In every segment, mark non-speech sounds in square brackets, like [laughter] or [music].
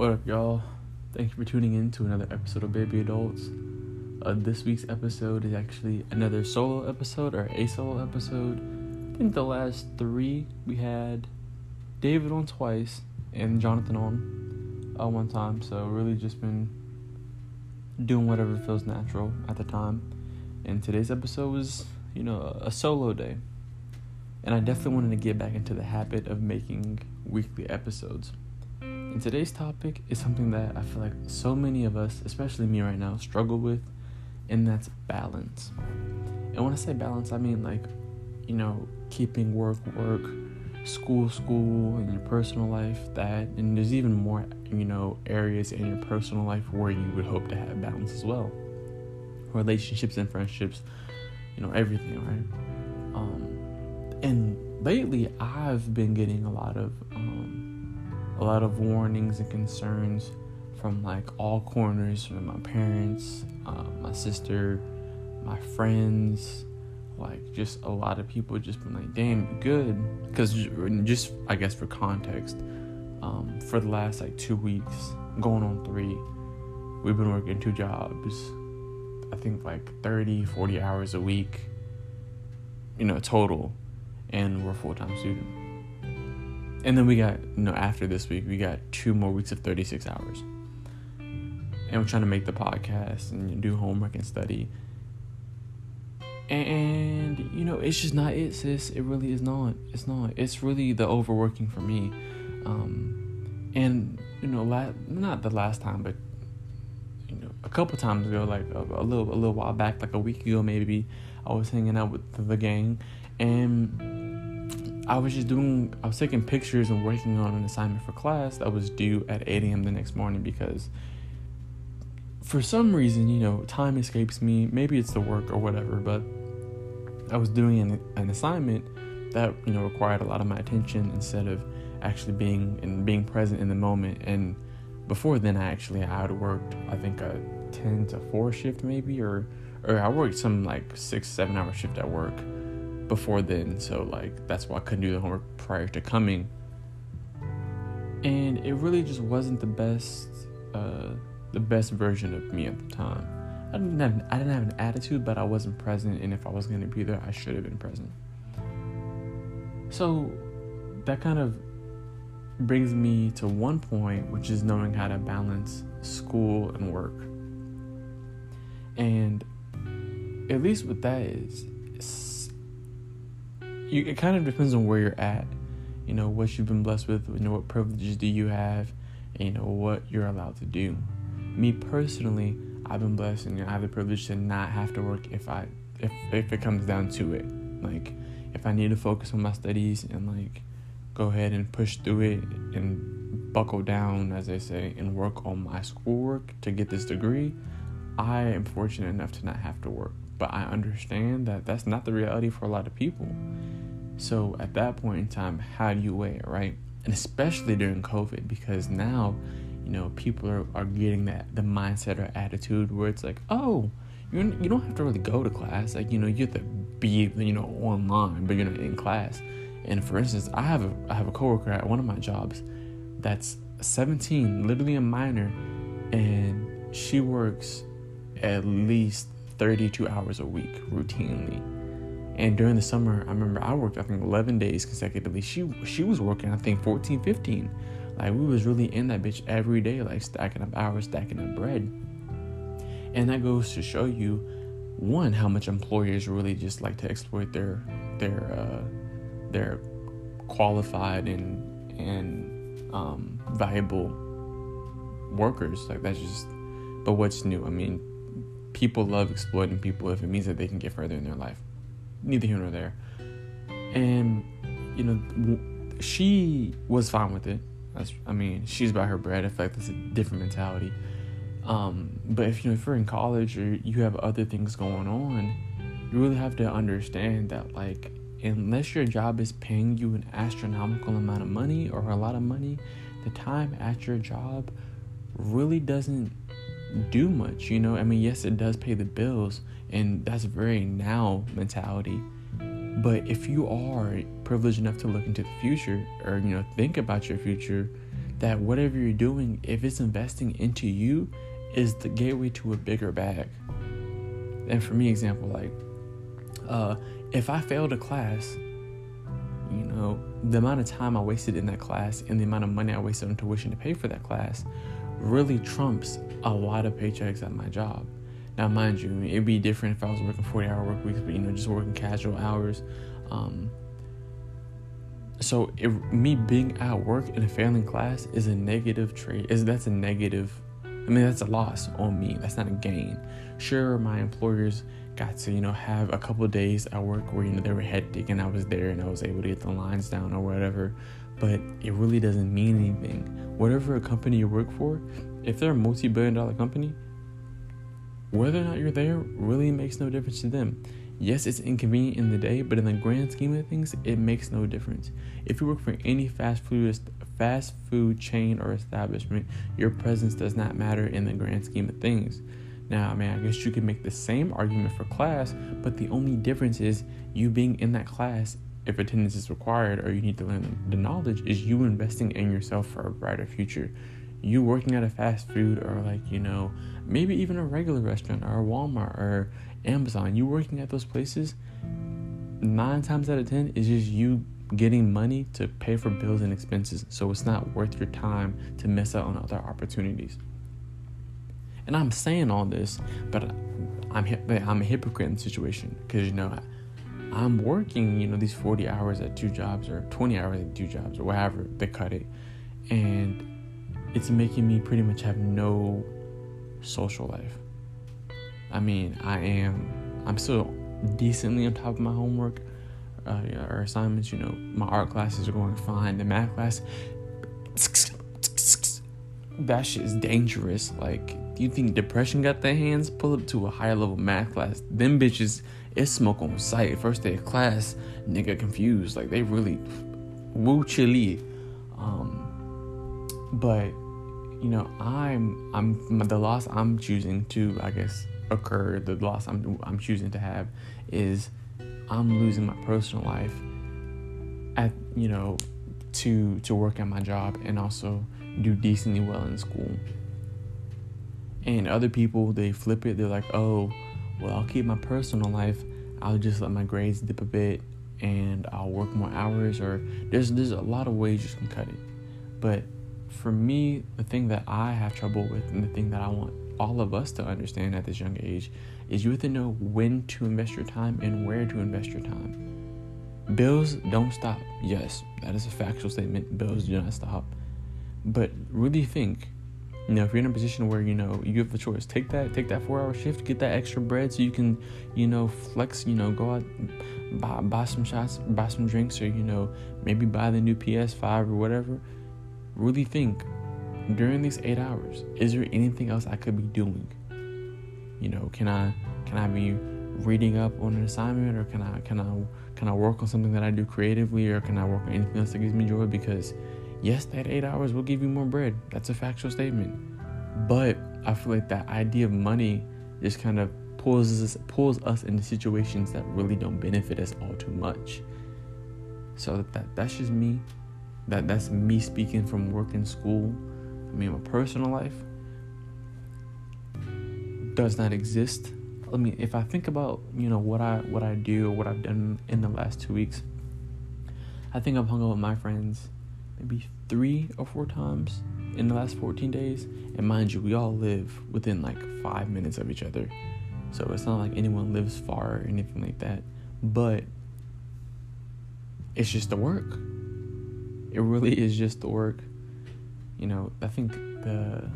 What up, y'all? Thank you for tuning in to another episode of Baby Adults. Uh, this week's episode is actually another solo episode or a solo episode. I think the last three we had David on twice and Jonathan on uh, one time. So really just been doing whatever feels natural at the time. And today's episode was, you know, a solo day. And I definitely wanted to get back into the habit of making weekly episodes. And today's topic is something that I feel like so many of us, especially me right now, struggle with, and that's balance. And when I say balance, I mean like, you know, keeping work, work, school, school, and your personal life, that, and there's even more, you know, areas in your personal life where you would hope to have balance as well. Relationships and friendships, you know, everything, right? Um, and lately, I've been getting a lot of, a lot of warnings and concerns from like all corners from my parents, uh, my sister, my friends, like just a lot of people just been like, damn, good. Because just, I guess, for context, um, for the last like two weeks, going on three, we've been working two jobs. I think like 30, 40 hours a week, you know, total. And we're full time student. And then we got, you know, after this week, we got two more weeks of 36 hours. And we're trying to make the podcast and do homework and study. And, you know, it's just not it, sis. It really is not. It's not. It's really the overworking for me. Um, and, you know, la- not the last time, but, you know, a couple times ago, like a, a little, a little while back, like a week ago maybe, I was hanging out with the gang. And I was just doing, I was taking pictures and working on an assignment for class that was due at 8 a.m. the next morning because for some reason, you know, time escapes me. Maybe it's the work or whatever, but I was doing an, an assignment that, you know, required a lot of my attention instead of actually being and being present in the moment. And before then, I actually, I had worked, I think, a 10 to 4 shift maybe, or, or I worked some like six, seven hour shift at work before then, so like that's why I couldn't do the homework prior to coming. And it really just wasn't the best, uh, the best version of me at the time. I didn't have, I didn't have an attitude, but I wasn't present, and if I was gonna be there, I should have been present. So that kind of brings me to one point, which is knowing how to balance school and work. And at least with that is you, it kind of depends on where you're at. You know, what you've been blessed with, you know, what privileges do you have, and you know, what you're allowed to do. Me personally, I've been blessed and I have the privilege to not have to work if I if if it comes down to it. Like if I need to focus on my studies and like go ahead and push through it and buckle down, as they say, and work on my schoolwork to get this degree, I am fortunate enough to not have to work. But I understand that that's not the reality for a lot of people. So at that point in time, how do you weigh it, right? And especially during COVID, because now, you know, people are, are getting that the mindset or attitude where it's like, oh, you you don't have to really go to class. Like, you know, you have to be, you know, online, but you're not in class. And for instance, I have a I have a coworker at one of my jobs that's 17, literally a minor, and she works at least 32 hours a week routinely. And during the summer, I remember I worked I think 11 days consecutively. She she was working I think 14, 15. Like we was really in that bitch every day, like stacking up hours, stacking up bread. And that goes to show you, one, how much employers really just like to exploit their their uh, their qualified and and um, valuable workers. Like that's just. But what's new? I mean, people love exploiting people if it means that they can get further in their life. Neither here nor there. And you know, she was fine with it. That's, I mean, she's by her bread. I feel like that's a different mentality. Um, but if you know if you're in college or you have other things going on, you really have to understand that like unless your job is paying you an astronomical amount of money or a lot of money, the time at your job really doesn't do much. You know, I mean, yes, it does pay the bills, and that's very now mentality. But if you are privileged enough to look into the future or, you know, think about your future, that whatever you're doing, if it's investing into you, is the gateway to a bigger bag. And for me, example, like, uh, if I failed a class, you know, the amount of time I wasted in that class and the amount of money I wasted on tuition to pay for that class really trumps a lot of paychecks at my job. Now, mind you, it'd be different if I was working 40 hour work weeks, but you know, just working casual hours. Um, so, it, me being at work in a failing class is a negative trait. Is that's a negative? I mean, that's a loss on me. That's not a gain. Sure, my employers got to you know have a couple days at work where you know they were hectic and I was there and I was able to get the lines down or whatever. But it really doesn't mean anything. Whatever a company you work for, if they're a multi-billion dollar company, whether or not you're there really makes no difference to them. Yes, it's inconvenient in the day, but in the grand scheme of things, it makes no difference. If you work for any fast food fast food chain or establishment, your presence does not matter in the grand scheme of things. Now, I mean, I guess you could make the same argument for class, but the only difference is you being in that class, if attendance is required or you need to learn the knowledge, is you investing in yourself for a brighter future. You working at a fast food or like, you know, maybe even a regular restaurant or a Walmart or Amazon, you working at those places, nine times out of ten is just you getting money to pay for bills and expenses. So it's not worth your time to miss out on other opportunities. And I'm saying all this, but I'm I'm a hypocrite in the situation because you know I'm working, you know, these 40 hours at two jobs or 20 hours at two jobs or whatever they cut it, and it's making me pretty much have no social life. I mean, I am, I'm still decently on top of my homework uh, or assignments. You know, my art classes are going fine. The math class, that shit is dangerous. Like, do you think depression got their hands? Pull up to a higher level math class. Them bitches, it's smoke on sight. First day of class, nigga confused. Like, they really woo chilly. Um, but you know, I'm I'm the loss I'm choosing to, I guess, occur. The loss I'm I'm choosing to have is I'm losing my personal life at you know to to work at my job and also do decently well in school. And other people they flip it. They're like, oh, well, I'll keep my personal life. I'll just let my grades dip a bit and I'll work more hours. Or there's there's a lot of ways you can cut it, but for me, the thing that I have trouble with, and the thing that I want all of us to understand at this young age, is you have to know when to invest your time and where to invest your time. Bills don't stop. Yes, that is a factual statement. Bills do not stop. But really think, you know, if you're in a position where you know you have the choice, take that, take that four-hour shift, get that extra bread so you can, you know, flex. You know, go out, buy, buy some shots, buy some drinks, or you know, maybe buy the new PS5 or whatever really think during these eight hours, is there anything else I could be doing? You know, can I can I be reading up on an assignment or can I can I can I work on something that I do creatively or can I work on anything else that gives me joy? Because yes, that eight hours will give you more bread. That's a factual statement. But I feel like that idea of money just kind of pulls us pulls us into situations that really don't benefit us all too much. So that that's just me that that's me speaking from work and school. I mean, my personal life does not exist. I mean, if I think about you know what I what I do or what I've done in the last two weeks, I think I've hung out with my friends maybe three or four times in the last 14 days. And mind you, we all live within like five minutes of each other, so it's not like anyone lives far or anything like that. But it's just the work it really is just the work. You know, I think the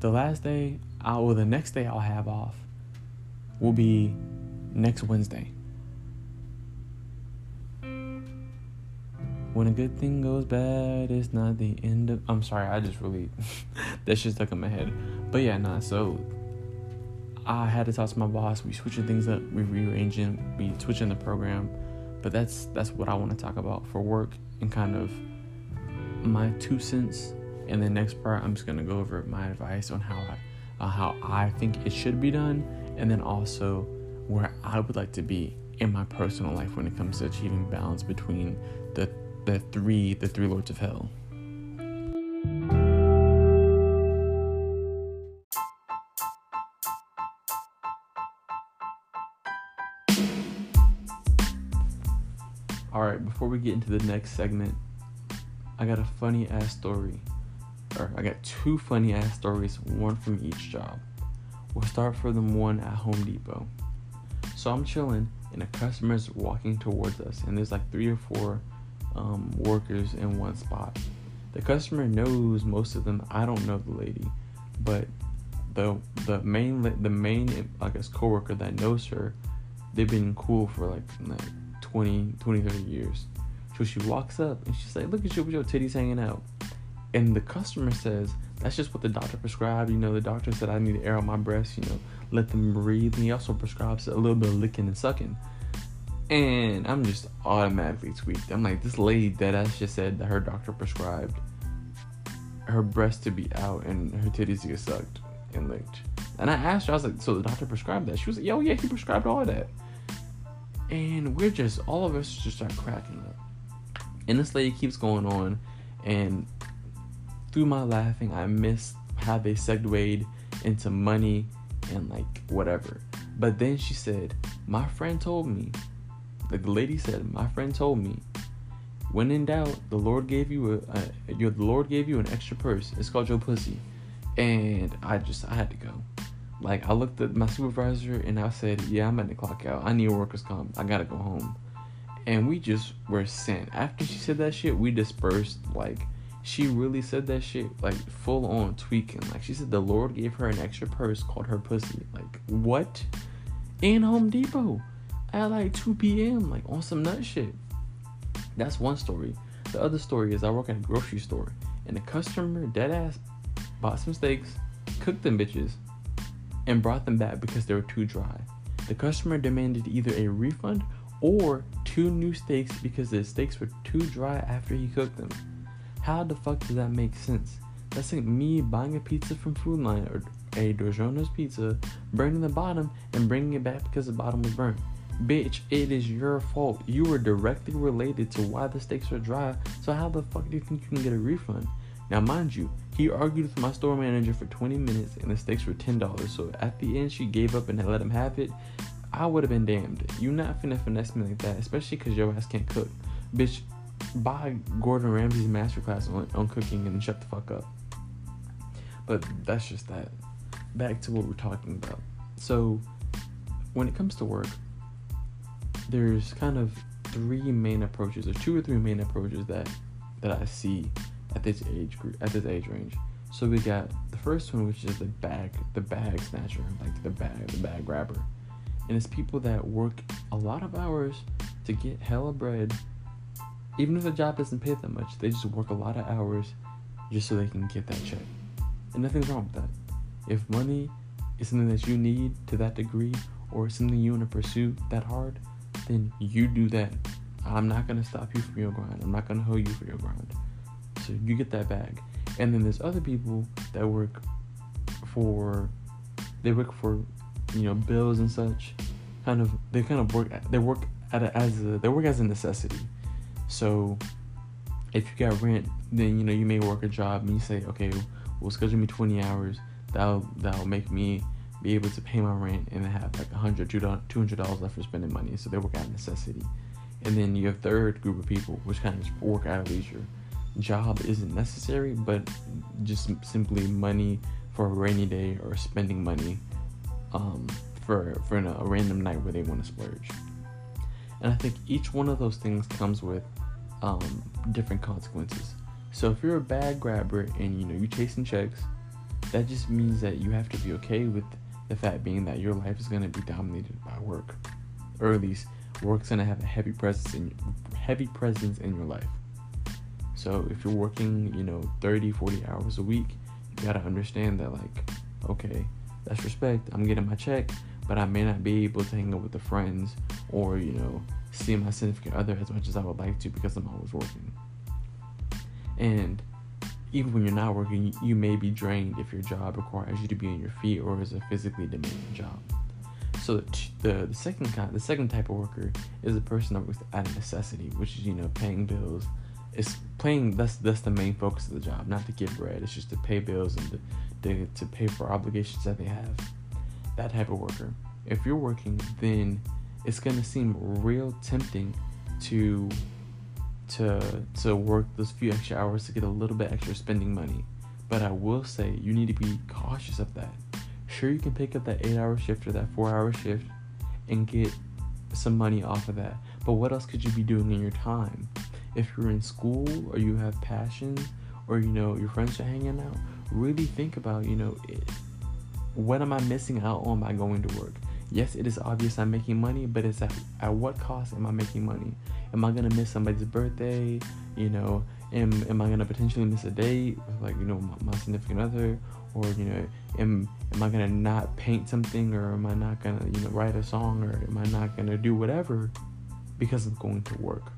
the last day, I'll, well, the next day I'll have off will be next Wednesday. When a good thing goes bad, it's not the end of. I'm sorry, I just really. [laughs] that just stuck in my head. But yeah, nah, so. I had to talk to my boss. We switching things up. We rearranging. We switching the program. But that's that's what I want to talk about for work and kind of my two cents. And the next part, I'm just gonna go over my advice on how I uh, how I think it should be done, and then also where I would like to be in my personal life when it comes to achieving balance between the three, the three lords of hell. All right, before we get into the next segment, I got a funny ass story. Or I got two funny ass stories, one from each job. We'll start for the one at Home Depot. So I'm chilling and a customer's walking towards us and there's like three or four um, workers in one spot. The customer knows most of them. I don't know the lady, but the the main the main I guess coworker that knows her, they've been cool for like, like 20, 20, 30 years. So she walks up and she's like, "Look at you with your titties hanging out," and the customer says, "That's just what the doctor prescribed. You know, the doctor said I need to air out my breasts. You know, let them breathe. And he also prescribes a little bit of licking and sucking." And I'm just automatically tweaked. I'm like, this lady that ass just said that her doctor prescribed her breast to be out and her titties to get sucked and licked. And I asked her, I was like, so the doctor prescribed that? She was like, yo, yeah, he prescribed all that. And we're just, all of us just start cracking up. And this lady keeps going on. And through my laughing, I miss how they segued into money and like whatever. But then she said, my friend told me the lady said, my friend told me, when in doubt, the Lord gave you a, a your the Lord gave you an extra purse. It's called your pussy, and I just I had to go. Like I looked at my supervisor and I said, yeah, I'm at the clock out. I need a workers comp. I gotta go home. And we just were sent. After she said that shit, we dispersed. Like she really said that shit, like full on tweaking. Like she said the Lord gave her an extra purse called her pussy. Like what? In Home Depot at like 2 p.m. like on some nut shit. That's one story. The other story is I work at a grocery store and the customer dead ass bought some steaks, cooked them bitches, and brought them back because they were too dry. The customer demanded either a refund or two new steaks because the steaks were too dry after he cooked them. How the fuck does that make sense? That's like me buying a pizza from Food Lion or a DiGiorno's pizza, burning the bottom, and bringing it back because the bottom was burnt. Bitch, it is your fault. You were directly related to why the steaks are dry, so how the fuck do you think you can get a refund? Now, mind you, he argued with my store manager for 20 minutes and the steaks were $10. So at the end, she gave up and let him have it. I would have been damned. You not finna finesse me like that, especially because your ass can't cook. Bitch, buy Gordon Ramsay's masterclass on, on cooking and shut the fuck up. But that's just that. Back to what we're talking about. So, when it comes to work, there's kind of three main approaches, or two or three main approaches that that I see at this age group, at this age range. So we got the first one, which is the bag, the bag snatcher, like the bag, the bag grabber, and it's people that work a lot of hours to get hella bread. Even if the job doesn't pay that much, they just work a lot of hours just so they can get that check. And nothing's wrong with that. If money is something that you need to that degree, or something you want to pursue that hard, then you do that. I'm not gonna stop you from your grind. I'm not gonna hold you for your grind. So you get that bag. And then there's other people that work for they work for you know bills and such. Kind of they kind of work they work at a, as a, they work as a necessity. So if you got rent, then you know you may work a job and you say, okay, well schedule me 20 hours. That'll that'll make me be able to pay my rent and have like a hundred, two hundred dollars left for spending money. So they work out of necessity. And then your third group of people, which kind of work out of leisure. Job isn't necessary, but just simply money for a rainy day or spending money um, for for a random night where they want to splurge. And I think each one of those things comes with um, different consequences. So if you're a bag grabber and you know you're chasing checks, that just means that you have to be okay with the fact being that your life is going to be dominated by work, or at least work's going to have a heavy presence in heavy presence in your life. So if you're working, you know, 30, 40 hours a week, you got to understand that like, okay, that's respect. I'm getting my check, but I may not be able to hang out with the friends or, you know, see my significant other as much as I would like to because I'm always working. And even when you're not working, you may be drained if your job requires you to be on your feet or is a physically demanding job. So the, the second kind, the second type of worker is a person that works out of necessity, which is you know paying bills. It's playing that's that's the main focus of the job, not to get bread. It's just to pay bills and to, to, to pay for obligations that they have. That type of worker. If you're working, then it's gonna seem real tempting to to to work those few extra hours to get a little bit extra spending money. But I will say you need to be cautious of that. Sure, you can pick up that eight hour shift or that four hour shift and get some money off of that. But what else could you be doing in your time? If you're in school or you have passion or you know your friends are hanging out, really think about, you know, what am I missing out on by going to work? Yes, it is obvious I'm making money, but it's at, at what cost am I making money? Am I gonna miss somebody's birthday? You know, am am I gonna potentially miss a date with like you know my, my significant other, or you know, am am I gonna not paint something, or am I not gonna you know write a song, or am I not gonna do whatever because of going to work?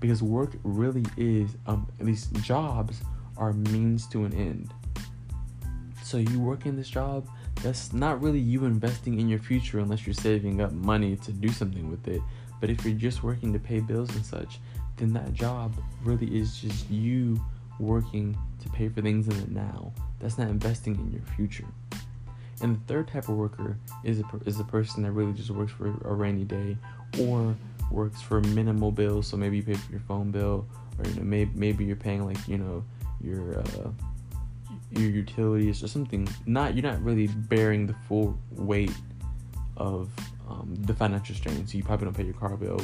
Because work really is, um, at least jobs are means to an end. So you work in this job, that's not really you investing in your future unless you're saving up money to do something with it. But if you're just working to pay bills and such, then that job really is just you working to pay for things in the now. That's not investing in your future. And the third type of worker is a, is a person that really just works for a rainy day or works for minimal bills. So maybe you pay for your phone bill, or you know maybe maybe you're paying like you know your uh, your utilities or something. Not you're not really bearing the full weight of um, the financial strain. So you probably don't pay your car bill,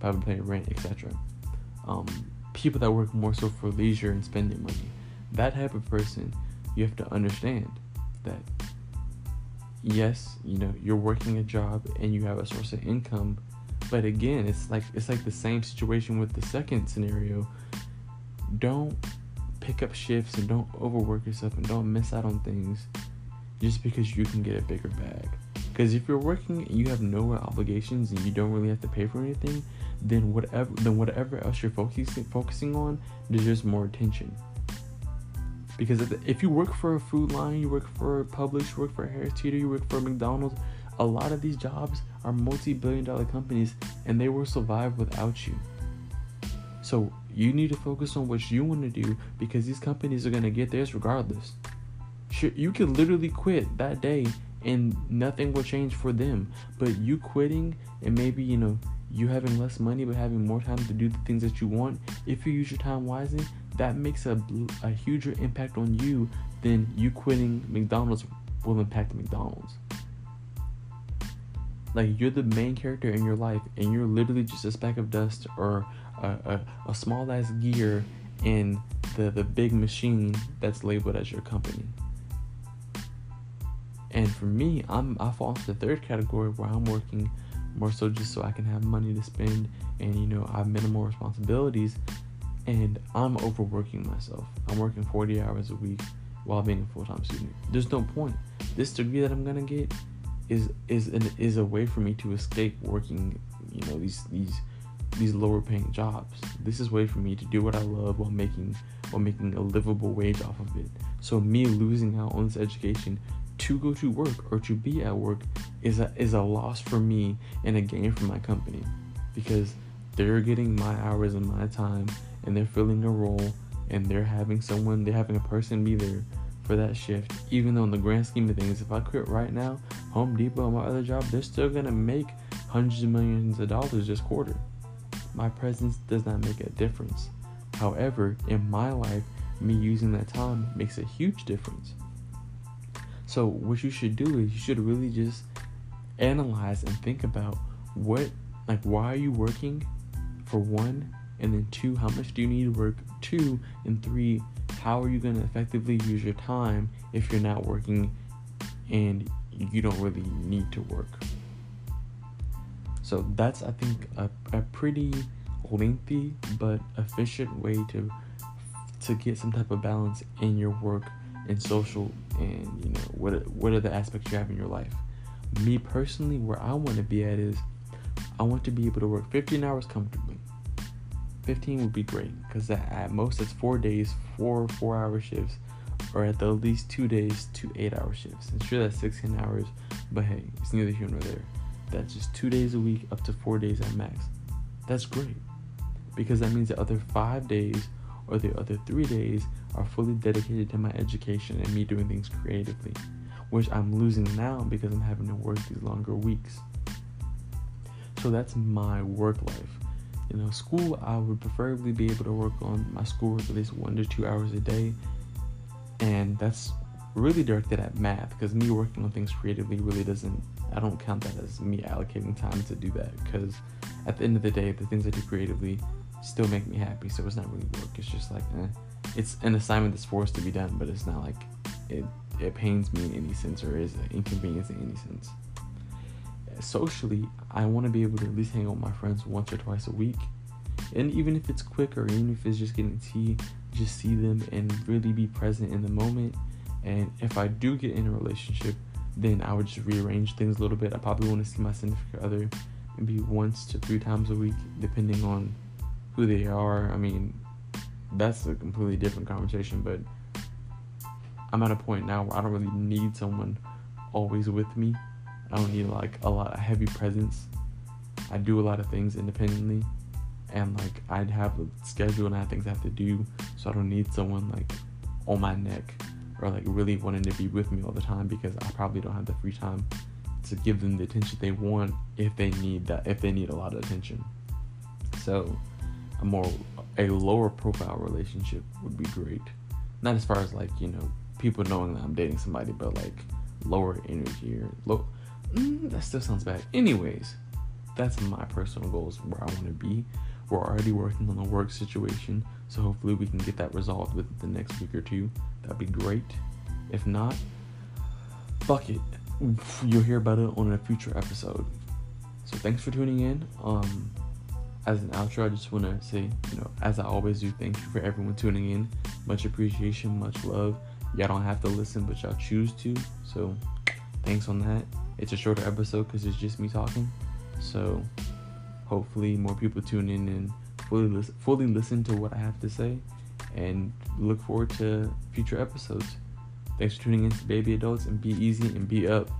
probably pay your rent, etc. Um, people that work more so for leisure and spending money. That type of person, you have to understand that yes, you know, you're working a job and you have a source of income, but again, it's like it's like the same situation with the second scenario. Don't pick up shifts and don't overwork yourself and don't miss out on things just because you can get a bigger bag. Because if you're working and you have no obligations and you don't really have to pay for anything, then whatever then whatever else you're focusing focusing on deserves more attention. Because if you work for a Food Lion, you work for Publix, you work for a Harris Teeter, you work for McDonald's, a lot of these jobs are multi-billion dollar companies and they will survive without you. So you need to focus on what you want to do because these companies are gonna get theirs regardless. You could literally quit that day and nothing will change for them. But you quitting and maybe, you know, you having less money but having more time to do the things that you want, if you use your time wisely, that makes a, a huger impact on you than you quitting McDonald's will impact McDonald's. Like you're the main character in your life and you're literally just a speck of dust or a, a, a small ass gear in the, the big machine that's labeled as your company. And for me, I'm I fall into the third category where I'm working more so just so I can have money to spend and you know I have minimal responsibilities and I'm overworking myself. I'm working 40 hours a week while being a full-time student. There's no point. This degree that I'm gonna get is is an, is a way for me to escape working, you know, these these these lower paying jobs. This is a way for me to do what I love while making while making a livable wage off of it. So me losing out on this education to go to work or to be at work is a is a loss for me and a gain for my company because they're getting my hours and my time and they're filling a role and they're having someone they're having a person be there for that shift even though in the grand scheme of things if i quit right now home depot and my other job they're still gonna make hundreds of millions of dollars this quarter my presence does not make a difference. However in my life me using that time makes a huge difference. So what you should do is you should really just analyze and think about what like why are you working for one and then two? How much do you need to work two and three? How are you going to effectively use your time if you're not working and you don't really need to work so that's i think a, a pretty lengthy but efficient way to to get some type of balance in your work and social and you know what what are the aspects you have in your life. Me personally where i want to be at is i want to be able to work 15 hours comfortably. 15 would be great because at most it's four days four four hour shifts or at the least two days two eight hour shifts. And sure that's 16 hours but hey it's neither here nor there that's just two days a week up to four days at max that's great because that means the other five days or the other three days are fully dedicated to my education and me doing things creatively, which I'm losing now because I'm having to work these longer weeks. So that's my work life. You know, school, I would preferably be able to work on my schoolwork at least one to two hours a day. And that's really directed at math because me working on things creatively really doesn't, I don't count that as me allocating time to do that because at the end of the day, the things I do creatively still make me happy. So it's not really work. It's just like, eh. it's an assignment that's forced to be done, but it's not like it, it pains me in any sense or is an inconvenience in any sense socially, I want to be able to at least hang out with my friends once or twice a week. And even if it's quick or even if it's just getting tea, just see them and really be present in the moment. And if I do get in a relationship, then I would just rearrange things a little bit. I probably want to see my significant other maybe once to three times a week, depending on who they are. I mean, that's a completely different conversation, but I'm at a point now where I don't really need someone always with me I don't need like a lot of heavy presence. I do a lot of things independently, and like I'd have a schedule and I have things I have to do, so I don't need someone like on my neck or like really wanting to be with me all the time because I probably don't have the free time to give them the attention they want if they need that if they need a lot of attention. So a more a lower profile relationship would be great. Not as far as like, you know, people knowing that I'm dating somebody, but like lower energy or low mm, that still sounds bad. Anyways, that's my personal goals where I want to be. We're already working on a work situation, so hopefully we can get that resolved with the next week or two. That'd be great. If not, fuck it. You'll hear about it on a future episode. So thanks for tuning in. Um, as an outro, I just want to say, you know, as I always do, thank you for everyone tuning in. Much appreciation, much love. Y'all don't have to listen, but y'all choose to. So thanks on that. It's a shorter episode because it's just me talking. So hopefully more people tune in and fully listen, fully listen to what I have to say and look forward to future episodes. Thanks for tuning in to Baby Adults and be easy and be up.